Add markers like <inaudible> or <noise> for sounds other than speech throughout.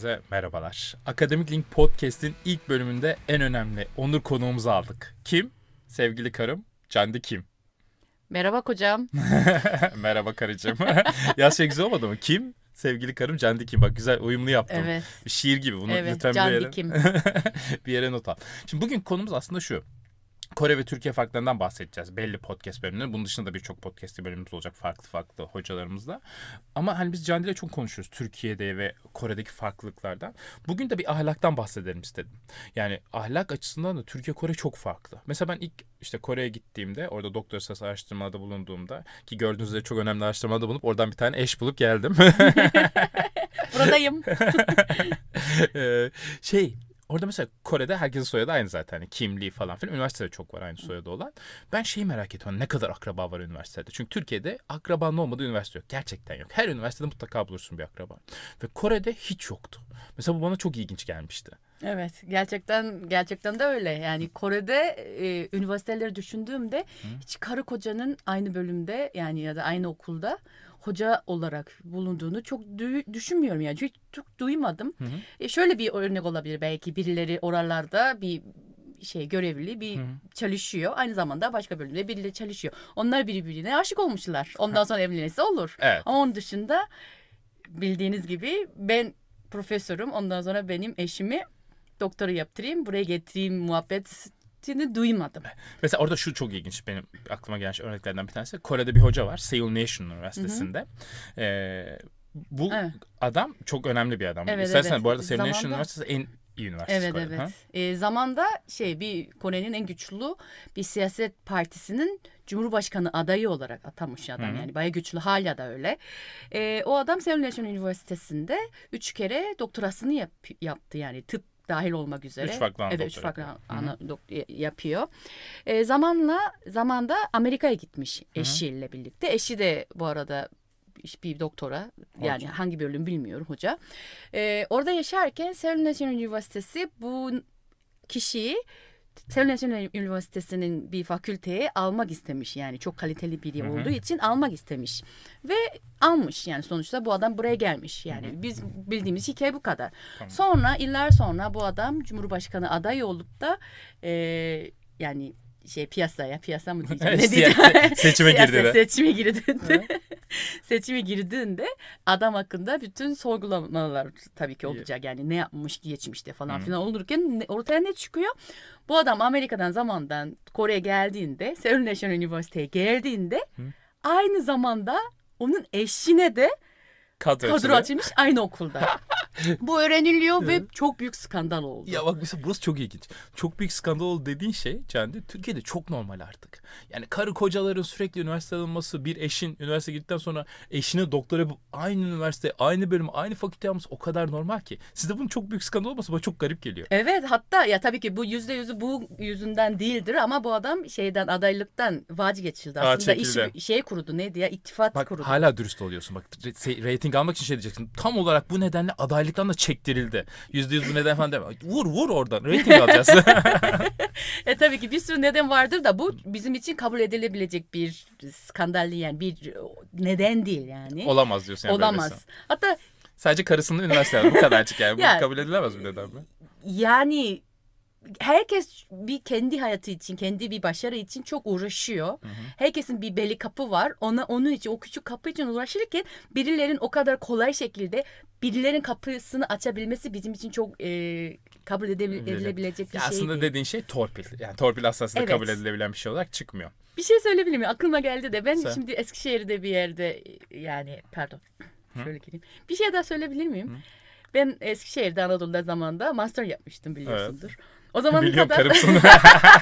Herkese merhabalar. Akademik Link Podcast'in ilk bölümünde en önemli onur konuğumuzu aldık. Kim? Sevgili karım Candi Kim. Merhaba kocam. <laughs> Merhaba karıcığım. <laughs> ya şey güzel olmadı mı? Kim? Sevgili karım Candi Kim. Bak güzel uyumlu yaptım. Evet. Bir şiir gibi. Bunu Evet, lütfen bir Candi yere, Kim. <laughs> bir yere not al. Şimdi bugün konumuz aslında şu. Kore ve Türkiye farklarından bahsedeceğiz. Belli podcast bölümleri. Bunun dışında da birçok podcast bölümümüz olacak farklı farklı hocalarımızla. Ama hani biz Can ile çok konuşuyoruz Türkiye'de ve Kore'deki farklılıklardan. Bugün de bir ahlaktan bahsedelim istedim. Yani ahlak açısından da Türkiye Kore çok farklı. Mesela ben ilk işte Kore'ye gittiğimde orada doktor esas araştırmada bulunduğumda ki gördüğünüz üzere çok önemli araştırmada bulunup oradan bir tane eş bulup geldim. <laughs> Buradayım. <laughs> Ee, şey orada mesela Kore'de herkesin soyadı aynı zaten. Hani kimliği falan filan. Üniversitede çok var aynı soyadı olan. Ben şeyi merak ediyorum. Ne kadar akraba var üniversitede? Çünkü Türkiye'de akrabanın olmadığı üniversite yok. Gerçekten yok. Her üniversitede mutlaka bulursun bir akraba. Ve Kore'de hiç yoktu. Mesela bu bana çok ilginç gelmişti. evet gerçekten gerçekten de öyle. Yani Kore'de e, üniversiteleri düşündüğümde hiç karı kocanın aynı bölümde yani ya da aynı okulda hoca olarak bulunduğunu çok dü- düşünmüyorum yani hiç çok duymadım. Hı hı. E, şöyle bir örnek olabilir belki birileri oralarda bir şey görevli bir Hı çalışıyor. Aynı zamanda başka bölümde birileri çalışıyor. Onlar birbirine aşık olmuşlar. Ondan sonra evlenirse olur. Evet. Ama onun dışında bildiğiniz gibi ben profesörüm. Ondan sonra benim eşimi doktora yaptırayım, buraya getireyim muhabbetini duymadım. Mesela orada şu çok ilginç benim aklıma gelen şey- örneklerden bir tanesi. Kore'de bir hoca var. Seoul National Üniversitesi'nde. Ee, bu Evet. adam çok önemli bir adam. Evet, İstersen evet. bu arada Seoul Zamanda- National Üniversitesi en iyi üniversitesi Evet Kore'de. evet. ha? E, zamanda şey bir Kore'nin en güçlü bir siyaset partisinin Cumhurbaşkanı adayı olarak atamış adam Hı hı. yani bayağı güçlü hala da öyle. E, o adam Seoul National Üniversitesi'nde üç kere doktorasını yap- yaptı yani tıp dahil olmak üzere. Üç farklı ana Evet üç farklı yapıyor. ana dok- yapıyor. E, zamanla zamanda Amerika'ya gitmiş eşiyle birlikte. Eşi de bu arada bir doktora yani hangi bölüm bilmiyorum hoca. Ee, orada yaşarken Seoul National Üniversitesi bu kişiyi Seoul National Üniversitesi'nin bir fakülteye almak istemiş yani. Çok kaliteli biri Hı hı. olduğu için almak istemiş. Ve almış yani sonuçta bu adam buraya gelmiş yani. Biz bildiğimiz hikaye bu kadar. Tamam. Sonra yıllar sonra bu adam Cumhurbaşkanı adayı olup da e, yani şey piyasaya piyasa mı diyeceğim <laughs> ne diyeceğim? seçime <laughs> girdi seçime girdiğinde <laughs> seçime girdiğinde adam hakkında bütün sorgulamalar tabii ki olacak yani ne yapmış geçmişte falan Hı. filan olurken ortaya ne çıkıyor? Bu adam Amerika'dan zamandan Kore'ye geldiğinde Seoul National Üniversite'ye geldiğinde Hı. aynı zamanda onun eşine de Kadro, açılmış aynı okulda. <laughs> <laughs> Bu öğreniliyor ve çok büyük skandal oldu. Ya bak mesela burası çok ilginç. Çok büyük skandal oldu dediğin şey Candi Türkiye'de çok normal artık. Yani karı kocaların sürekli üniversite alınması, bir eşin üniversite gittikten sonra eşine doktora yapıp aynı üniversite, aynı bölüm, aynı fakülte alması o kadar normal ki. Sizde bunun çok büyük skandal olması bana çok garip geliyor. Evet hatta ya tabii ki bu yüzde yüzü bu yüzünden değildir ama bu adam şeyden adaylıktan vazgeçildi. Aa, Aslında çekildi. işi şey kurudu neydi ya ittifak Bak kurudu. hala dürüst oluyorsun. Bak re- rating almak için şey diyeceksin. Tam olarak bu nedenle adaylıktan da çektirildi. Yüzde yüz bu neden falan deme. Vur vur oradan. Rating alacağız. <laughs> E tabii ki bir sürü neden vardır da bu bizim için kabul edilebilecek bir skandal yani bir neden değil yani. Olamaz diyorsun yani Olamaz. böylesi. Hatta Sadece karısının üniversite aldı. Bu kadarcık yani. Bu Ya- kabul edilemez bir neden mi? yani herkes bir kendi hayatı için, kendi bir başarı için çok uğraşıyor. Herkesin bir belli kapı var. Ona onun için o küçük kapı için uğraşırken birilerin o kadar kolay şekilde birilerin kapısını açabilmesi bizim için çok e, kabul edilebilecek bir şey aslında değil. dediğin şey torpil. Yani torpil aslında Evet. kabul edilebilen bir şey olarak çıkmıyor. Bir şey söyleyebilir miyim? Aklıma geldi de ben Sen. şimdi Eskişehir'de bir yerde yani pardon şöyle gireyim. Bir şey daha söyleyebilir miyim? Ben Eskişehir'de Anadolu'da zamanda master yapmıştım biliyorsundur. O zaman Biliyorum kadar. <laughs>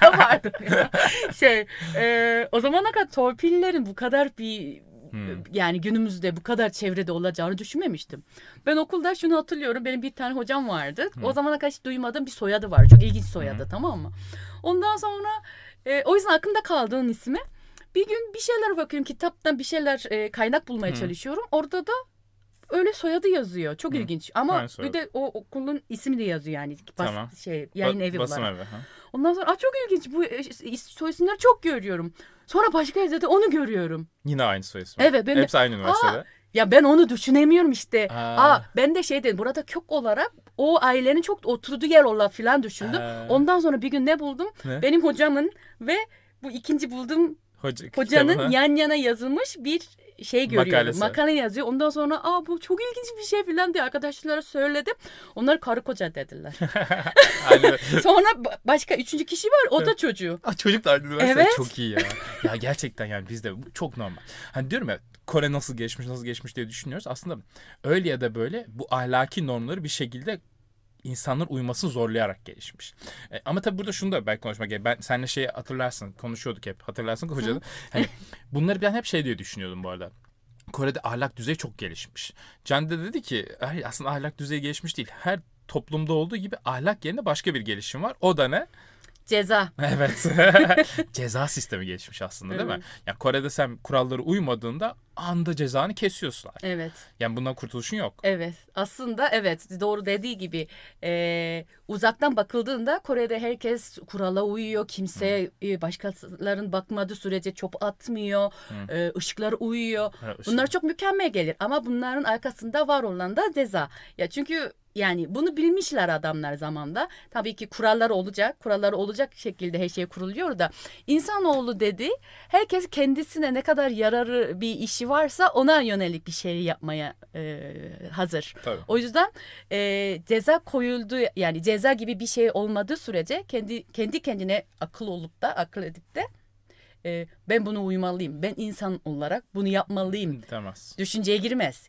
Pardon ya. Şey, e, o zamana kadar torpillerin bu kadar bir Hmm. yani günümüzde bu kadar çevrede olacağını düşünmemiştim. Ben okulda şunu hatırlıyorum. Benim bir tane hocam vardı. O zamana kadar hiç duymadığım bir soyadı var. Çok ilginç soyadı tamam mı? Ondan sonra e, o yüzden aklımda kaldı onun ismi. Bir gün bir şeyler bakıyorum kitaptan bir şeyler e, kaynak bulmaya Hı. çalışıyorum. Orada da öyle soyadı yazıyor. Çok Hı. ilginç. Ama bir de o okulun ismi de yazıyor yani. Bas, Tamam. şey yayın Ba- evi Basın olarak. evi. Ha. Ondan sonra Aa, çok ilginç bu e, soy isimleri çok görüyorum. Sonra başka yerde de onu görüyorum. Yine aynı soy ismi. Evet, ben de- Hepsi aynı üniversitede. Ya ben onu düşünemiyorum işte. Aa. Aa, ben de şey dedim burada kök olarak o ailenin çok oturduğu yer olarak falan düşündüm. Ha. Ondan sonra bir gün ne buldum? Ne? Benim hocamın ve bu ikinci bulduğum Hoca, hocanın kitabına. yan yana yazılmış bir şey görüyorum. Makalesi. Makale yazıyor. Ondan sonra aa bu çok ilginç bir şey falan diye arkadaşlara söyledim. Onlar karı koca dediler. <laughs> <laughs> Sonra ba- başka üçüncü kişi var o da çocuğu. Aa, çocuklar üniversite Evet. çok iyi ya. ya gerçekten yani bizde çok normal. Hani diyorum ya Kore nasıl geçmiş nasıl geçmiş diye düşünüyoruz. Aslında öyle ya da böyle bu ahlaki normları bir şekilde insanlar uymasını zorlayarak gelişmiş. E, ama tabii burada şunu da belki konuşmak gerek. Ben seninle şeyi hatırlarsın konuşuyorduk hep hatırlarsın hocanın. Hani bunları ben hep şey diye düşünüyordum bu arada. Kore'de ahlak düzeyi çok gelişmiş. Can da dedi ki "Hayır, aslında ahlak düzeyi gelişmiş değil. Her toplumda olduğu gibi ahlak yerine başka bir gelişim var. O da ne? Ceza. Evet. <laughs> ceza sistemi gelişmiş aslında değil mi? Evet. Ya Kore'de sen kurallara uymadığında anda cezanı kesiyorlar. Evet. Yani bundan kurtuluşun yok. Evet aslında evet doğru dediği gibi e, uzaktan bakıldığında Kore'de herkes kurala uyuyor. Kimse e, başkalarının bakmadığı sürece çöp atmıyor. E, ışıklar uyuyor. Ha, ışık. Bunlar çok mükemmel gelir ama bunların arkasında var olan da ceza. Ya çünkü yani bunu bilmişler adamlar zamanda. Tabii ki kurallar olacak. Kurallar olacak şekilde her şey kuruluyor da insanoğlu dedi herkes kendisine ne kadar yararı bir işi varsa ona yönelik bir şey yapmaya e, hazır. Tabii. O yüzden e, ceza koyuldu yani ceza gibi bir şey olmadığı sürece kendi kendi kendine akıl olup da akıl edip de e, ben bunu uymalıyım. Ben insan olarak bunu yapmalıyım. Demez. Düşünceye girmez.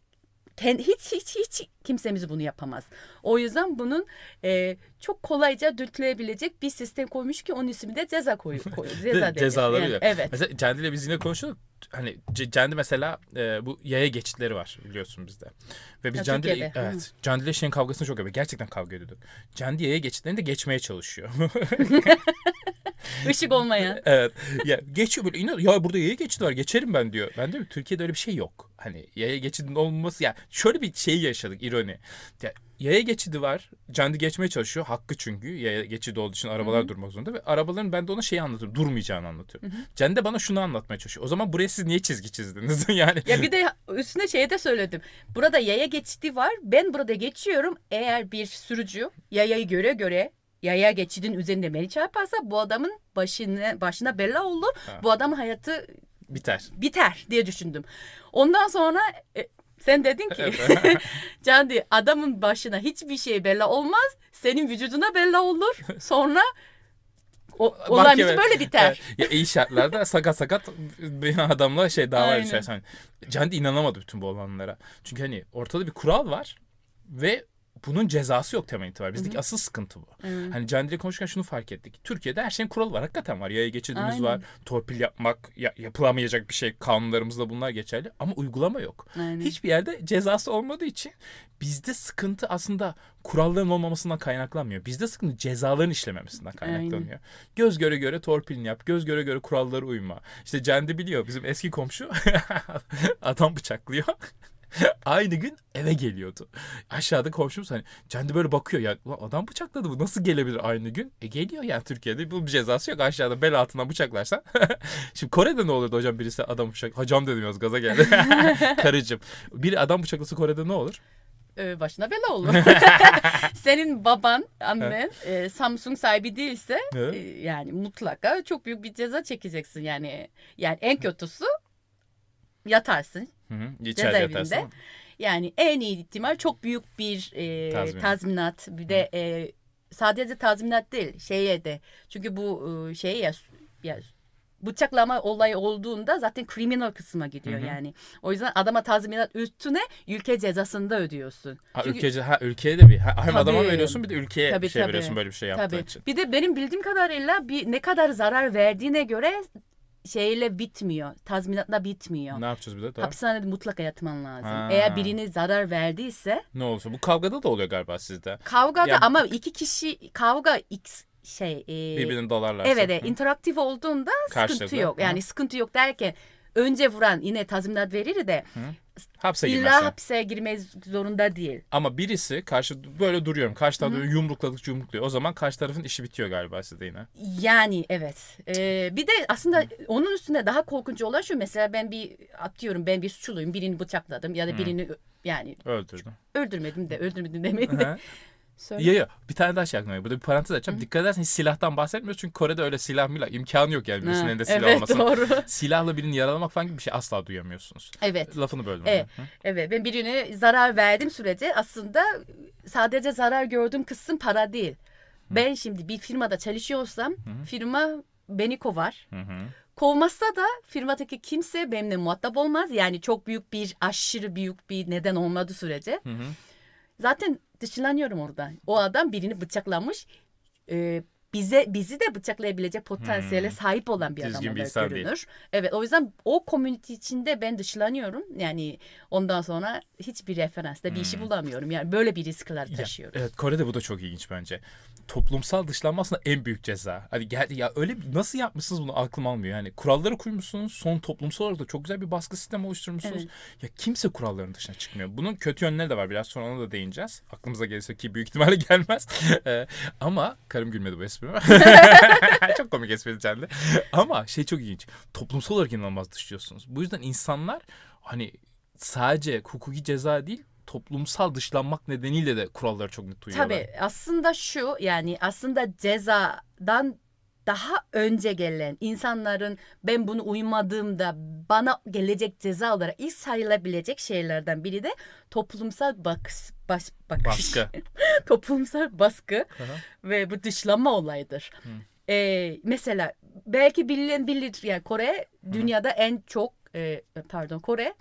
Kendi, hiç hiç hiç kimsemiz bunu yapamaz. O yüzden bunun e, çok kolayca dürtülebilecek bir sistem koymuş ki onun ismi de ceza koyu. <laughs> koyu ceza. Cezaları Yani, ya. Evet. Mesela Cendi ile biz yine konuşuyorduk. Hani Cendi mesela e, bu yaya geçitleri var biliyorsun bizde. Ve biz Cendi ile evet, Cendi ile şeyin kavgasını çok yapıyor. Gerçekten kavga ediyorduk. Cendi yaya geçitlerini de geçmeye çalışıyor. <laughs> <laughs> Işık olmayan. <laughs> evet. Ya geçiyor böyle inanıyor. Ya burada yaya geçidi var. Geçerim ben diyor. Ben diyorum Türkiye'de öyle bir şey yok. Hani yaya geçidinin olmaması ya şöyle bir şey yaşadık ironi. Ya, yaya geçidi var. Cendi geçmeye çalışıyor. Hakkı çünkü. Yaya geçidi olduğu için arabalar durmak zorunda ve arabaların ben de ona şeyi anlatıyorum. Durmayacağını anlatıyorum. Cendi de bana şunu anlatmaya çalışıyor. O zaman buraya siz niye çizgi çizdiniz? <laughs> yani Ya bir de üstüne şeye de söyledim. Burada yaya geçidi var. Ben burada geçiyorum. Eğer bir sürücü yayayı göre göre yaya geçidin üzerinde beni çarparsa bu adamın başına başına bela olur. Ha. Bu adamın hayatı biter. biter diye düşündüm. Ondan sonra e, sen dedin ki. <laughs> Candi adamın başına hiçbir şey bela olmaz. Senin vücuduna bela olur. Sonra o, olayımız evet. böyle biter. Ya iyi şartlarda sakat sakat bir adamla şey dava. Hani Cendi inanamadı bütün bu olanlara. Çünkü hani ortada bir kural var ve bunun cezası yok temel itibariyle. Bizdeki asıl sıkıntı bu. Evet. Hani Cendi ile konuşurken şunu fark ettik. Türkiye'de her şeyin kuralı var. Hakikaten var. Yaya geçidimiz Aynen. var. Torpil yapmak ya- yapılamayacak bir şey. Kanunlarımızda bunlar geçerli. Ama uygulama yok. Aynen. Hiçbir yerde cezası olmadığı için bizde sıkıntı aslında kuralların olmamasından kaynaklanmıyor. Bizde sıkıntı cezaların işlememesinden kaynaklanıyor. Göz göre göre torpilini yap. Göz göre göre kurallara uyma. İşte Cendi biliyor. Bizim eski komşu <laughs> adam bıçaklıyor. <laughs> Aynı gün eve geliyordu. Aşağıda komşumuz hani Cendi böyle bakıyor ya "Ulan adam bıçakladı bu nasıl gelebilir aynı gün? E geliyor yani Türkiye'de bu bir cezası yok aşağıda bel altından bıçaklarsan. <laughs> Şimdi Kore'de ne olurdu hocam birisi adam bıçak hocam dedim yalnız gaza geldi. <laughs> Karıcığım. Bir adam bıçaklası Kore'de ne olur? Ee, başına bela olur. Senin baban, annen e, Samsung sahibi değilse e, yani mutlaka çok büyük bir ceza çekeceksin yani. Yani en kötüsü yatarsın. Hı Cezaevinde. yatarsın. Yani en iyi ihtimal çok büyük bir e, Tazminat. tazminat. Bir de e, sadece tazminat değil şeye de. Çünkü bu e, şey ya, ya bıçaklama olayı olduğunda zaten kriminal kısma gidiyor Hı hı. yani. O yüzden adama tazminat üstüne ülke cezasını da ödüyorsun. Ha, Çünkü- ülkece, ha, ülkeye de bir ha, hem Tabii. adama veriyorsun bir de ülkeye Tabii, bir şey tabii. veriyorsun böyle bir şey yaptığın Tabii. için. Bir de benim bildiğim kadarıyla bir ne kadar zarar verdiğine göre şeyle bitmiyor. Tazminatla bitmiyor. Ne yapacağız bir de? Daha? Hapishanede mutlaka yatman lazım. Ha. Eğer birine zarar verdiyse Ne olursa. Bu kavgada da oluyor galiba sizde. kavgada Ya- ama iki kişi kavga x şey e, Birbirini dalarlarsa. evet Hı. interaktif olduğunda sıkıntı Karşılıklı. yok. Yani Hı. sıkıntı yok derken önce vuran yine tazminat verir de Hı. Hapse illa girmezsen. hapse girmek zorunda değil. Ama birisi karşı böyle duruyorum. Karşı tarafı yumrukladıkça yumrukluyor. O zaman karşı tarafın işi bitiyor galiba sizde yine. Yani evet. Ee, bir de aslında onun üstünde daha korkunç olan şu mesela ben bir atıyorum ben bir suçluyum birini bıçakladım ya da birini ö- yani Öldürdüm. öldürmedim de öldürmedim demedim de. Hı. Söyle. Ya ya bir tane daha şey aklıma. Burada bir parantez açacağım. Dikkat edersen hiç silahtan bahsetmiyoruz. Çünkü Kore'de öyle silah milah imkanı yok yani birisinin elinde silah evet olması. doğru. <laughs> Silahla birini yaralamak falan gibi bir şey asla duyamıyorsunuz. Evet. Lafını böldüm. Evet. Hı? Evet ben birine zarar verdim sürece aslında sadece zarar gördüğüm kısım para değil. Ben şimdi bir firmada çalışıyorsam firma beni kovar. Hı hı. Kovmazsa da firmadaki kimse benimle muhatap olmaz. Yani çok büyük bir aşırı büyük bir neden olmadığı sürece. Hı hı. Zaten dışlanıyorum oradan. O adam birini bıçaklamış. Ee, bize bizi de bıçaklayabilecek potansiyele sahip olan bir Hmm. Adam olarak insan değil. görünür. Evet o yüzden o community içinde ben dışlanıyorum. Yani ondan sonra hiçbir referansta bir işi bulamıyorum. Yani böyle bir riskler Hmm. Ya, taşıyoruz. evet Kore'de bu da çok ilginç bence. Toplumsal dışlanma aslında en büyük ceza. Hadi gel ya öyle nasıl yapmışsınız bunu aklım almıyor. Yani kuralları koymuşsunuz. Son toplumsal olarak da çok güzel bir baskı sistemi oluşturmuşsunuz. Ya kimse kuralların dışına çıkmıyor. Bunun kötü yönleri de var. Biraz sonra ona da değineceğiz. Aklımıza gelirse ki büyük ihtimalle <laughs> gelmez. Ee, ama karım gülmedi bu esprime. <laughs> çok komik espri kendi. Ama şey çok ilginç. Toplumsal olarak inanılmaz dışlıyorsunuz. Bu yüzden insanlar hani sadece hukuki ceza değil toplumsal dışlanmak nedeniyle de kuralları çok net uyuyorlar. Tabii aslında şu yani aslında cezadan daha önce gelen insanların ben bunu uymadığımda bana gelecek ceza olarak ilk sayılabilecek şeylerden biri de toplumsal baks, bas, bakış. Baskı. <laughs> toplumsal baskı Hı hı. ve bu dışlanma olayıdır. Ee, mesela belki bilin bilir yani Kore dünyada en çok e, pardon Kore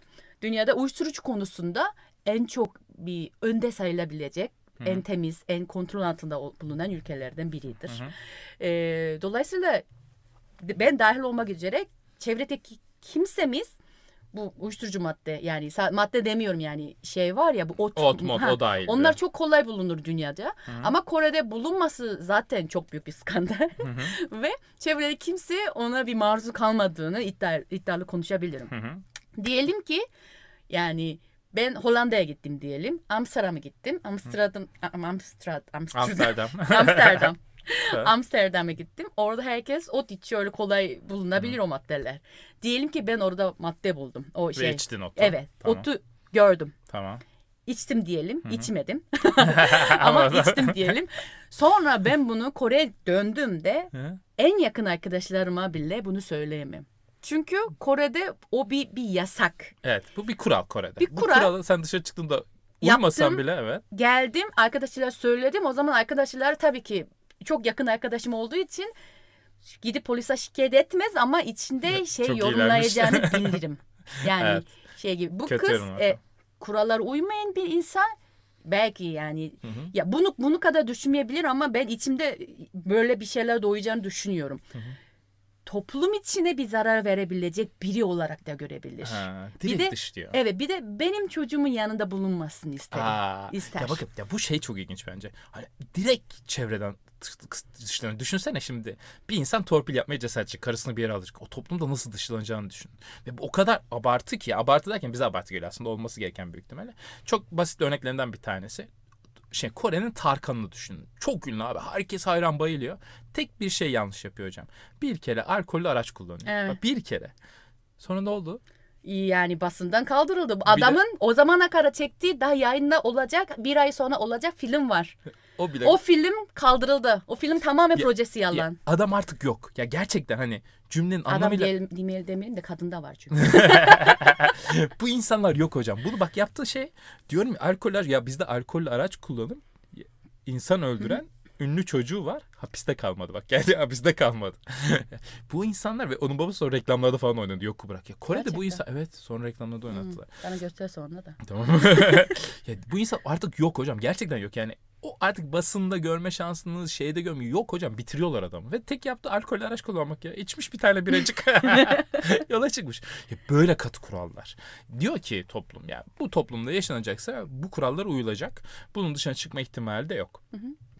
dünyada uyuşturucu konusunda en çok bir önde sayılabilecek en temiz, en kontrol altında bulunan ülkelerden biridir. Ee, dolayısıyla ben dahil olmak üzere çevredeki kimsemiz bu uyuşturucu madde yani madde demiyorum yani şey var ya bu ot, Ot, mod, ha, o dahil. onlar çok kolay bulunur dünyada. Ama Kore'de bulunması zaten çok büyük bir skandal. <laughs> Ve çevrede kimse ona bir maruz kalmadığını iddia, iddialı konuşabilirim. Hı hı. Diyelim ki yani ben Hollanda'ya gittim diyelim. Amsterdam'a gittim. Amsterdam Am- Amsterdam Amsterdam Amsterdam. <laughs> <laughs> Amsterdam'a gittim. Orada herkes ot içiyor. Öyle kolay bulunabilir o maddeler. Diyelim ki ben orada madde buldum. O Ve şey. içtin otu. Evet. Tamam. Otu gördüm. Tamam. İçtim diyelim. içmedim. <laughs> Ama- içtim diyelim. Sonra ben bunu Kore'ye döndüğümde Hı? en yakın arkadaşlarıma bile bunu söyleyemem. Çünkü Kore'de o bir bir yasak. Evet bu bir kural Kore'de. Bir Bu kural. kuralı sen dışarı çıktığında uymasan Yaptım. bile evet. Geldim arkadaşlara söyledim. O zaman arkadaşlar tabii ki çok yakın arkadaşım olduğu için gidip polise şikayet etmez ama içinde şey çok yorumlayacağını <laughs> bilirim. Yani Evet. şey gibi. Bu Kötü kız e, kurallara uymayan bir insan belki yani Hı hı. ya bunu bunu kadar düşünmeyebilir ama ben içimde böyle bir şeyler doğacağını düşünüyorum. Toplum içine bir zarar verebilecek biri olarak da görebilir. Ha, Bir de- dışlıyor. Evet bir de benim çocuğumun yanında bulunmasını isterim. Aa, ister. Ya bakın ya bu şey çok ilginç bence. Hani direkt çevreden dışlanıyor. Düşünsene şimdi bir insan torpil yapmaya cesaretçi karısını bir yere alacak. O toplumda nasıl dışlanacağını düşün. Ve bu o kadar abartı ki abartı derken bize abartı geliyor aslında olması gereken büyük ihtimalle. Çok basit örneklerinden bir tanesi. Şey Kore'nin Tarkan'ını düşünün. Çok ünlü abi. Herkes hayran bayılıyor. Tek bir şey yanlış yapıyor hocam. Bir kere alkollü araç kullanıyor. Evet. Bak, bir kere. Sonra ne oldu? Yani basından kaldırıldı. Adamın o zamana kadar çektiği daha yayında olacak bir ay sonra olacak film var. <laughs> O bile O film kaldırıldı. O film tamamen Ya- projesi Ya, yalan. adam artık yok. Ya gerçekten hani cümlenin Adam anlamıyla diyelim, demeyelim, demeyelim de kadında var çünkü. <laughs> bu insanlar yok hocam. Bunu bak yaptığı şey diyorum ya alkoller ya bizde alkollü araç kullanım insan öldüren ünlü çocuğu var. Hapiste kalmadı bak. Geldi hapiste kalmadı. <laughs> bu insanlar ve onun babası sonra reklamlarda falan oynadı. Yok bırak ya. Kore'de bu Gerçekten. insan evet sonra reklamlarda oynattılar. Bana göster sonra da. Tamam. <laughs> ya bu insan artık yok hocam. Gerçekten yok. Yani o artık basında görme şansınız şeyde görmüyor. Yok hocam bitiriyorlar adamı. Ve tek yaptığı alkol araç kullanmak ya. İçmiş bir tane biracık. <laughs> <laughs> Yola çıkmış. Ya böyle katı kurallar. Diyor ki toplum ya bu toplumda yaşanacaksa bu kurallar uyulacak. Bunun dışına çıkma ihtimali de yok.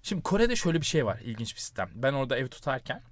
Şimdi Kore'de şöyle bir şey var. ilginç bir sistem. Ben orada ev tutarken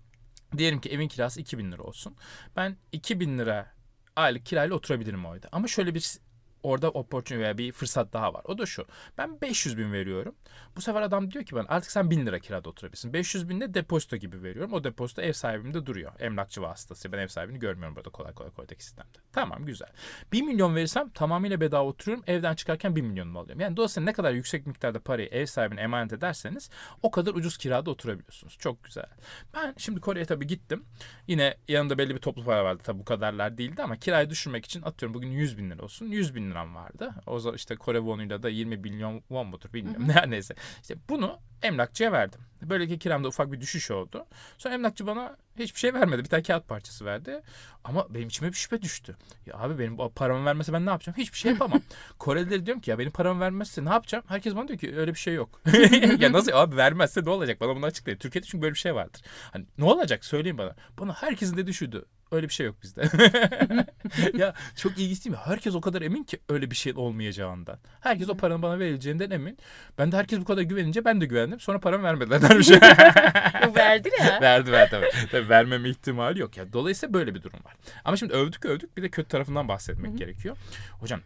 diyelim ki evin kirası 2000 lira olsun. Ben 2000 lira aylık kirayla oturabilirim o evde. Ama şöyle bir orada opportunity veya bir fırsat daha var. O da şu. Ben 500 bin veriyorum. Bu sefer adam diyor ki bana artık sen 1000 lira kirada oturabilirsin. 500 bin de depozito gibi veriyorum. O depozito ev sahibimde duruyor. Emlakçı vasıtası. Ben ev sahibini görmüyorum burada kolay kolay koydaki sistemde. Tamam güzel. 1 milyon verirsem tamamıyla bedava oturuyorum. Evden çıkarken 1 milyonumu alıyorum. Yani dolayısıyla ne kadar yüksek miktarda parayı ev sahibine emanet ederseniz o kadar ucuz kirada oturabiliyorsunuz. Çok güzel. Ben şimdi Kore'ye tabii gittim. Yine yanında belli bir toplu para vardı. Tabii bu kadarlar değildi ama kirayı düşürmek için atıyorum bugün 100 bin lira olsun. 100 bin liram vardı. O zaman işte Kore wonuyla da 20 milyon won mudur bilmiyorum. <laughs> Her neyse. İşte bunu emlakçıya verdim. Böylece kiramda ufak bir düşüş oldu. Sonra emlakçı bana hiçbir şey vermedi. Bir tane kağıt parçası verdi. Ama benim içime bir şüphe düştü. Ya abi benim paramı vermese ben ne yapacağım? Hiçbir şey yapamam. <laughs> Korelileri diyorum ki ya benim paramı vermezse ne yapacağım? Herkes bana diyor ki öyle bir şey yok. <laughs> ya nasıl abi vermezse ne olacak? Bana bunu açıklayın. Türkiye'de çünkü böyle bir şey vardır. Hani ne olacak söyleyin bana. Bana herkesin dediği şuydu. Öyle bir şey yok bizde. <laughs> ya çok ilginç değil mi? Herkes o kadar emin ki öyle bir şey olmayacağından. Herkes o paranın bana verileceğinden emin. Ben de herkes bu kadar güvenince ben de güvendim. Sonra paramı vermediler <laughs> dermiş. <laughs> O verdi ya. verdi verdi tabii. tabii. Vermeme ihtimali yok ya. Dolayısıyla böyle bir durum var. Ama şimdi övdük övdük bir de kötü tarafından bahsetmek gerekiyor. Hocam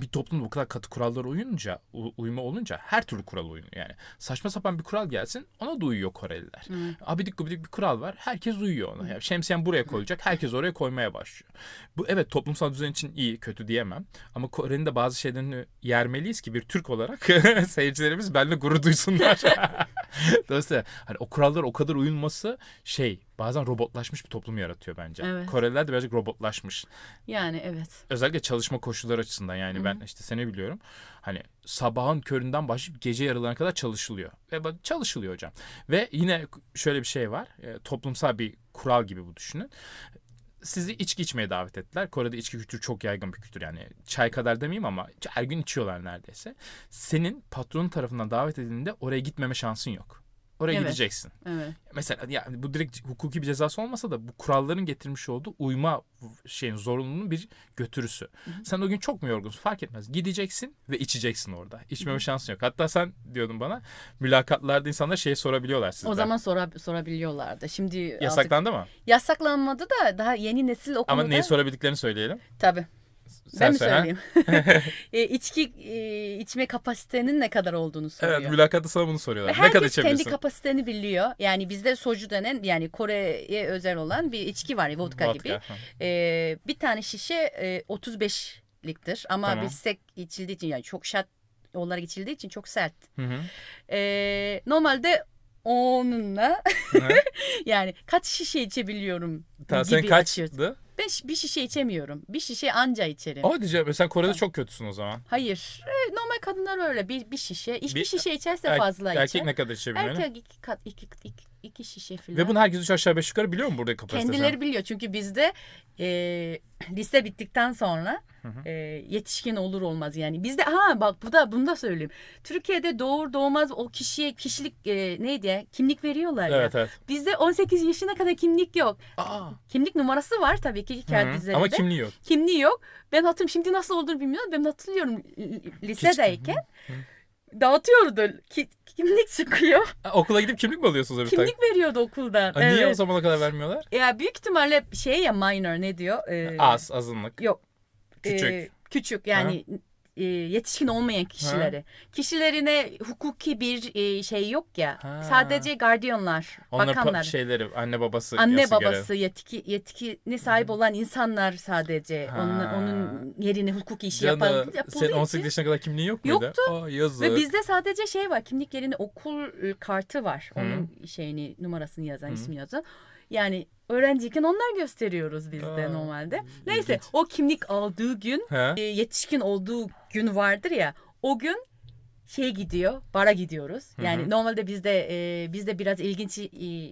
bir toplumda bu kadar katı kurallara uyunca, uyma olunca her türlü kural uyuyor yani. Saçma sapan bir kural gelsin ona da uyuyor Koreliler. Abidik gubidik bir kural var herkes uyuyor ona. Yani şemsiyen buraya koyacak herkes oraya koymaya başlıyor. Bu evet toplumsal düzen için iyi kötü diyemem. Ama Kore'nin de bazı şeylerini yermeliyiz ki bir Türk olarak <laughs> seyircilerimiz benimle gurur duysunlar. <laughs> Dolayısıyla hani o kurallara o kadar uyulması şey bazen robotlaşmış bir toplum yaratıyor bence. Evet. Koreliler de birazcık robotlaşmış Yani evet. özellikle çalışma koşulları açısından yani ben işte seni biliyorum. Hani sabahın köründen başlayıp gece yarılarına kadar çalışılıyor. Ve çalışılıyor hocam. Ve yine şöyle bir şey var. e, toplumsal bir kural gibi bu düşünün. Sizi içki içmeye davet ettiler. Kore'de içki kültürü çok yaygın bir kültür yani. Çay kadar demeyeyim ama her gün içiyorlar neredeyse. Senin patronun tarafından davet edildiğinde oraya gitmeme şansın yok. Oraya Evet. gideceksin. Evet. Mesela yani bu direkt hukuki bir cezası olmasa da bu kuralların getirmiş olduğu uyma şeyin zorunluluğunun bir götürüsü. Sen o gün çok mu yorgunsun fark etmez. Gideceksin ve içeceksin orada. İçmeme şansın yok. Hatta sen diyordun bana mülakatlarda insanlar şey sorabiliyorlar sizden. O zaman sora, sorabiliyorlardı. Şimdi artık Yasaklandı mı? yasaklanmadı da daha yeni nesil o Ama neyi sorabildiklerini söyleyelim. Tabii. Sen ben mi söyleyeyim? <laughs> e, içki e, içme kapasitenin ne kadar olduğunu soruyor. Evet mülakatta sana bunu soruyorlar. Ve ne kadar herkes kendi içebilirsin? kapasiteni biliyor. Yani bizde soju denen yani Kore'ye özel olan bir içki var. Vodka, gibi. Vodka. E, bir tane şişe e, 35'liktir. Ama Tamam. bir sek içildiği için yani çok şat olarak içildiği için çok sert. Hı hı. E, normalde onunla <laughs> yani kaç şişe içebiliyorum Tamam, gibi sen kaçtı? Ben bir şişe içemiyorum. Bir şişe anca içerim. O diyeceğim. Sen Kore'de çok kötüsün o zaman. Hayır. E, normal kadınlar öyle bir, bir şişe. İki Bir- şişe içerse Er- fazla içer. erkek ne kadar içebiliyor? Erkek iki, kat, iki, iki, iki şişe falan. Ve bunu herkes üç aşağı beş yukarı biliyor mu burada kapasitesi? Kendileri biliyor çünkü bizde e, lise bittikten sonra e, yetişkin olur olmaz yani. Bizde ha bak bu da bunu da söyleyeyim. Türkiye'de doğur doğmaz o kişiye kişilik e, neydi ya kimlik veriyorlar ya. Evet bizde 18 yaşına kadar kimlik yok. Aa. kimlik numarası var tabii ki kağıt Hı. üzerinde. Ama kimliği yok. kimliği yok. Ben hatırlıyorum şimdi nasıl olduğunu bilmiyorum. Ben hatırlıyorum lisedeyken dağıtıyordu Ki- kimlik çıkıyor Ha, okula gidip kimlik mi alıyorsunuz öbür kimlik veriyordu okuldan Ha, Niye o Evet. zamana kadar vermiyorlar? Ya büyük ihtimalle şey ya minor ne diyor? Ee, Az, azınlık. Yok. Küçük. Ee, küçük yani e, yetişkin olmayan kişileri. Kişilerine hukuki bir e, şey yok ya. Ha. Sadece gardiyanlar, Onların pa- bakanlar. şeyleri, anne babası. Anne babası yetki yetkine sahip olan insanlar sadece Ha. onun onun yerine hukuki işi Canı, yapan için. 18 yaşına kadar kimliği yok muydu? Yoktu. Aa, yazık. Ve bizde sadece şey var kimlik yerine okul kartı var. Onun şeyini numarasını yazan, ismini yazan. Yani öğrenciyken onlar gösteriyoruz biz de normalde. Neyse ilginç. o kimlik aldığı gün He? e, yetişkin olduğu gün vardır ya. O gün şey gidiyor, bara gidiyoruz. Yani normalde bizde e, bizde biraz ilginç e,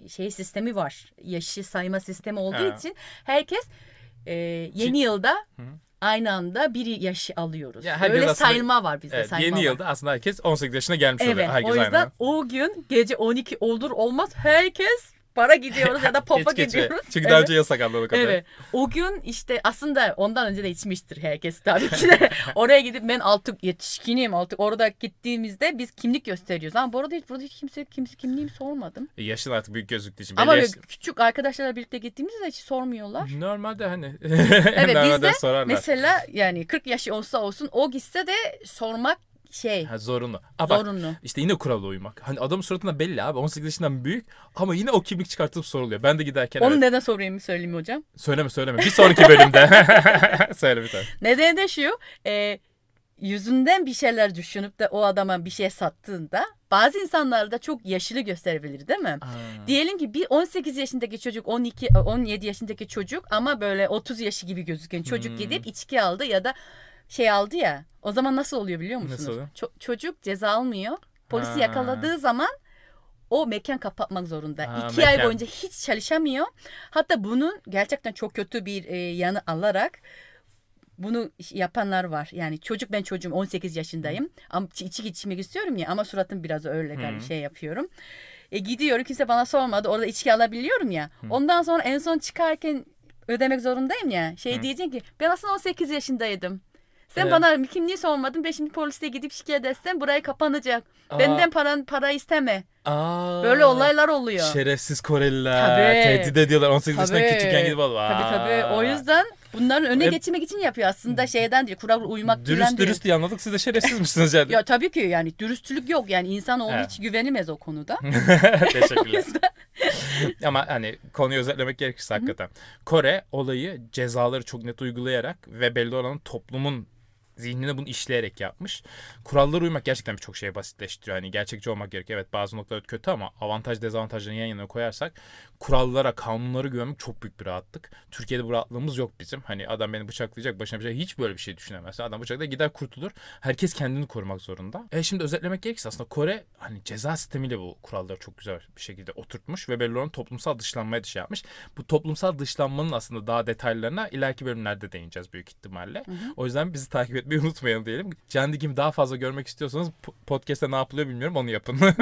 şey sistemi var. Yaşı sayma sistemi olduğu Ha. için herkes e, yeni yılda Hı. aynı anda bir yaşı alıyoruz. Ya Öyle aslında- sayılma var bizde. Evet, sayılma yeni var. yılda aslında herkes 18 yaşına gelmiş oluyor. Evet Herkes o aynı yüzden anda. o gün gece 12 olur olmaz herkes para gidiyoruz ya da <laughs> popa geçe. gidiyoruz. Çünkü daha Evet. önce yasak anladığım kadarıyla. Evet. O gün işte aslında ondan önce de içmiştir herkes tabii ki de. <laughs> Oraya gidip ben artık yetişkinim artık orada gittiğimizde biz kimlik gösteriyoruz. Ama bu arada hiç, burada hiç kimse, kimse kimliğimi sormadım. E, Yaşın artık büyük gözüktüğü için. Ama yaş- küçük arkadaşlarla birlikte gittiğimizde de hiç sormuyorlar. Normalde hani. Evet <laughs> bizde mesela yani 40 yaşı olsa olsun o gitse de sormak şey Ha, zorunlu. Aa, bak, zorunlu. İşte yine kurala uymak. Hani adamın suratında belli abi 18 yaşından büyük ama yine o kimlik çıkartıp soruluyor. Ben de giderken Onu evet, neden sorayım söyleyeyim mi hocam? söyleme söyleme. Bir sonraki bölümde. <laughs> Söyle bir tane. Nedeni de şu e, yüzünden bir şeyler düşünüp de o adama bir şey sattığında bazı insanlar da çok yaşlı gösterebilir değil mi? Diyelim ki bir 18 yaşındaki çocuk 12 17 yaşındaki çocuk ama böyle 30 yaşı gibi gözüken çocuk Hmm. gidip içki aldı ya da şey aldı ya. O zaman nasıl oluyor biliyor musunuz? Nasıl oluyor? Ço- çocuk ceza almıyor. Polisi Ha. yakaladığı zaman o mekan kapatmak zorunda. Ha, İki ay mekan. boyunca hiç çalışamıyor. Hatta bunun gerçekten çok kötü bir e, yanı alarak bunu yapanlar var. Yani çocuk ben çocuğum 18 yaşındayım. Ama içi içmek istiyorum ya ama suratım biraz öyle galiba Hı. şey yapıyorum. E gidiyorum kimse bana sormadı. Orada içki alabiliyorum ya. Ondan sonra en son çıkarken ödemek zorundayım ya. Şey Hı. diyecek ki ben aslında 18 yaşındaydım. Sen Evet. bana kimliği sormadın. Ben şimdi polise gidip şikayet etsem burayı kapanacak. Aa. Benden para, para isteme. Aa, Böyle olaylar oluyor. Şerefsiz Koreliler. Tabii. Tehdit ediyorlar 18 yaşından Tabii. küçükken gidip al. Tabii tabii. O yüzden bunların önüne Hep- geçirmek için yapıyor aslında şeyden değil. Kural uymak Dürüst değil. dürüst diye anladık. Siz de şerefsiz misiniz yani? <laughs> Ya tabii ki yani dürüstlük yok yani insanoğlu Evet. hiç güvenilmez o konuda. <laughs> Teşekkürler. <laughs> Ama hani konuyu özetlemek gerekirse hakikaten. Kore olayı cezaları çok net uygulayarak ve belli olan toplumun zihnine bunu işleyerek yapmış. Kurallara uymak gerçekten birçok şeyi basitleştiriyor. Hani gerçekçi olmak gerekiyor. Evet bazı noktalar kötü ama avantaj dezavantajlarını yan yana koyarsak kurallara, kanunlara güvenmek çok büyük bir rahatlık. Türkiye'de bu rahatlığımız yok bizim. Hani adam beni bıçaklayacak, başına bir şey hiç böyle bir şey düşünemez. Adam bıçakla gider kurtulur. Herkes kendini korumak zorunda. E şimdi özetlemek gerekirse aslında Kore hani ceza sistemiyle bu kuralları çok güzel bir şekilde oturtmuş ve belli olan toplumsal dışlanmaya da şey yapmış. Bu toplumsal dışlanmanın aslında daha detaylarına ileriki bölümlerde değineceğiz büyük ihtimalle. O yüzden bizi takip etmeyi unutmayın diyelim. Candy gibi daha fazla görmek istiyorsanız po- podcast'te ne yapılıyor bilmiyorum onu yapın. <laughs>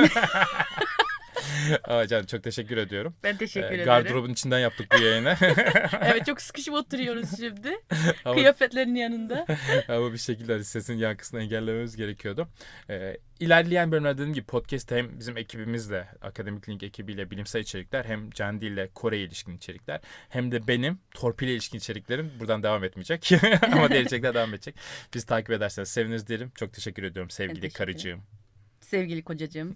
<laughs> Aa, Can çok teşekkür ediyorum. Ben teşekkür Ee, ederim. Gardırobun içinden yaptık bu yayını. <laughs> evet çok sıkışıp oturuyoruz şimdi. <laughs> Ama- Kıyafetlerin yanında. Ama bir şekilde hani sesin yankısını engellememiz gerekiyordu. Ee, ilerleyen bölümlerde dediğim gibi podcast hem bizim ekibimizle, Akademik Link ekibiyle bilimsel içerikler, hem Candy ile Kore ilişkin içerikler, hem de benim torpille ilişkin içeriklerim buradan devam etmeyecek. Ama diğer içerikler devam edecek. Bizi takip ederseniz seviniriz diyelim. Çok teşekkür ediyorum sevgili teşekkür karıcığım. Sevgili kocacığım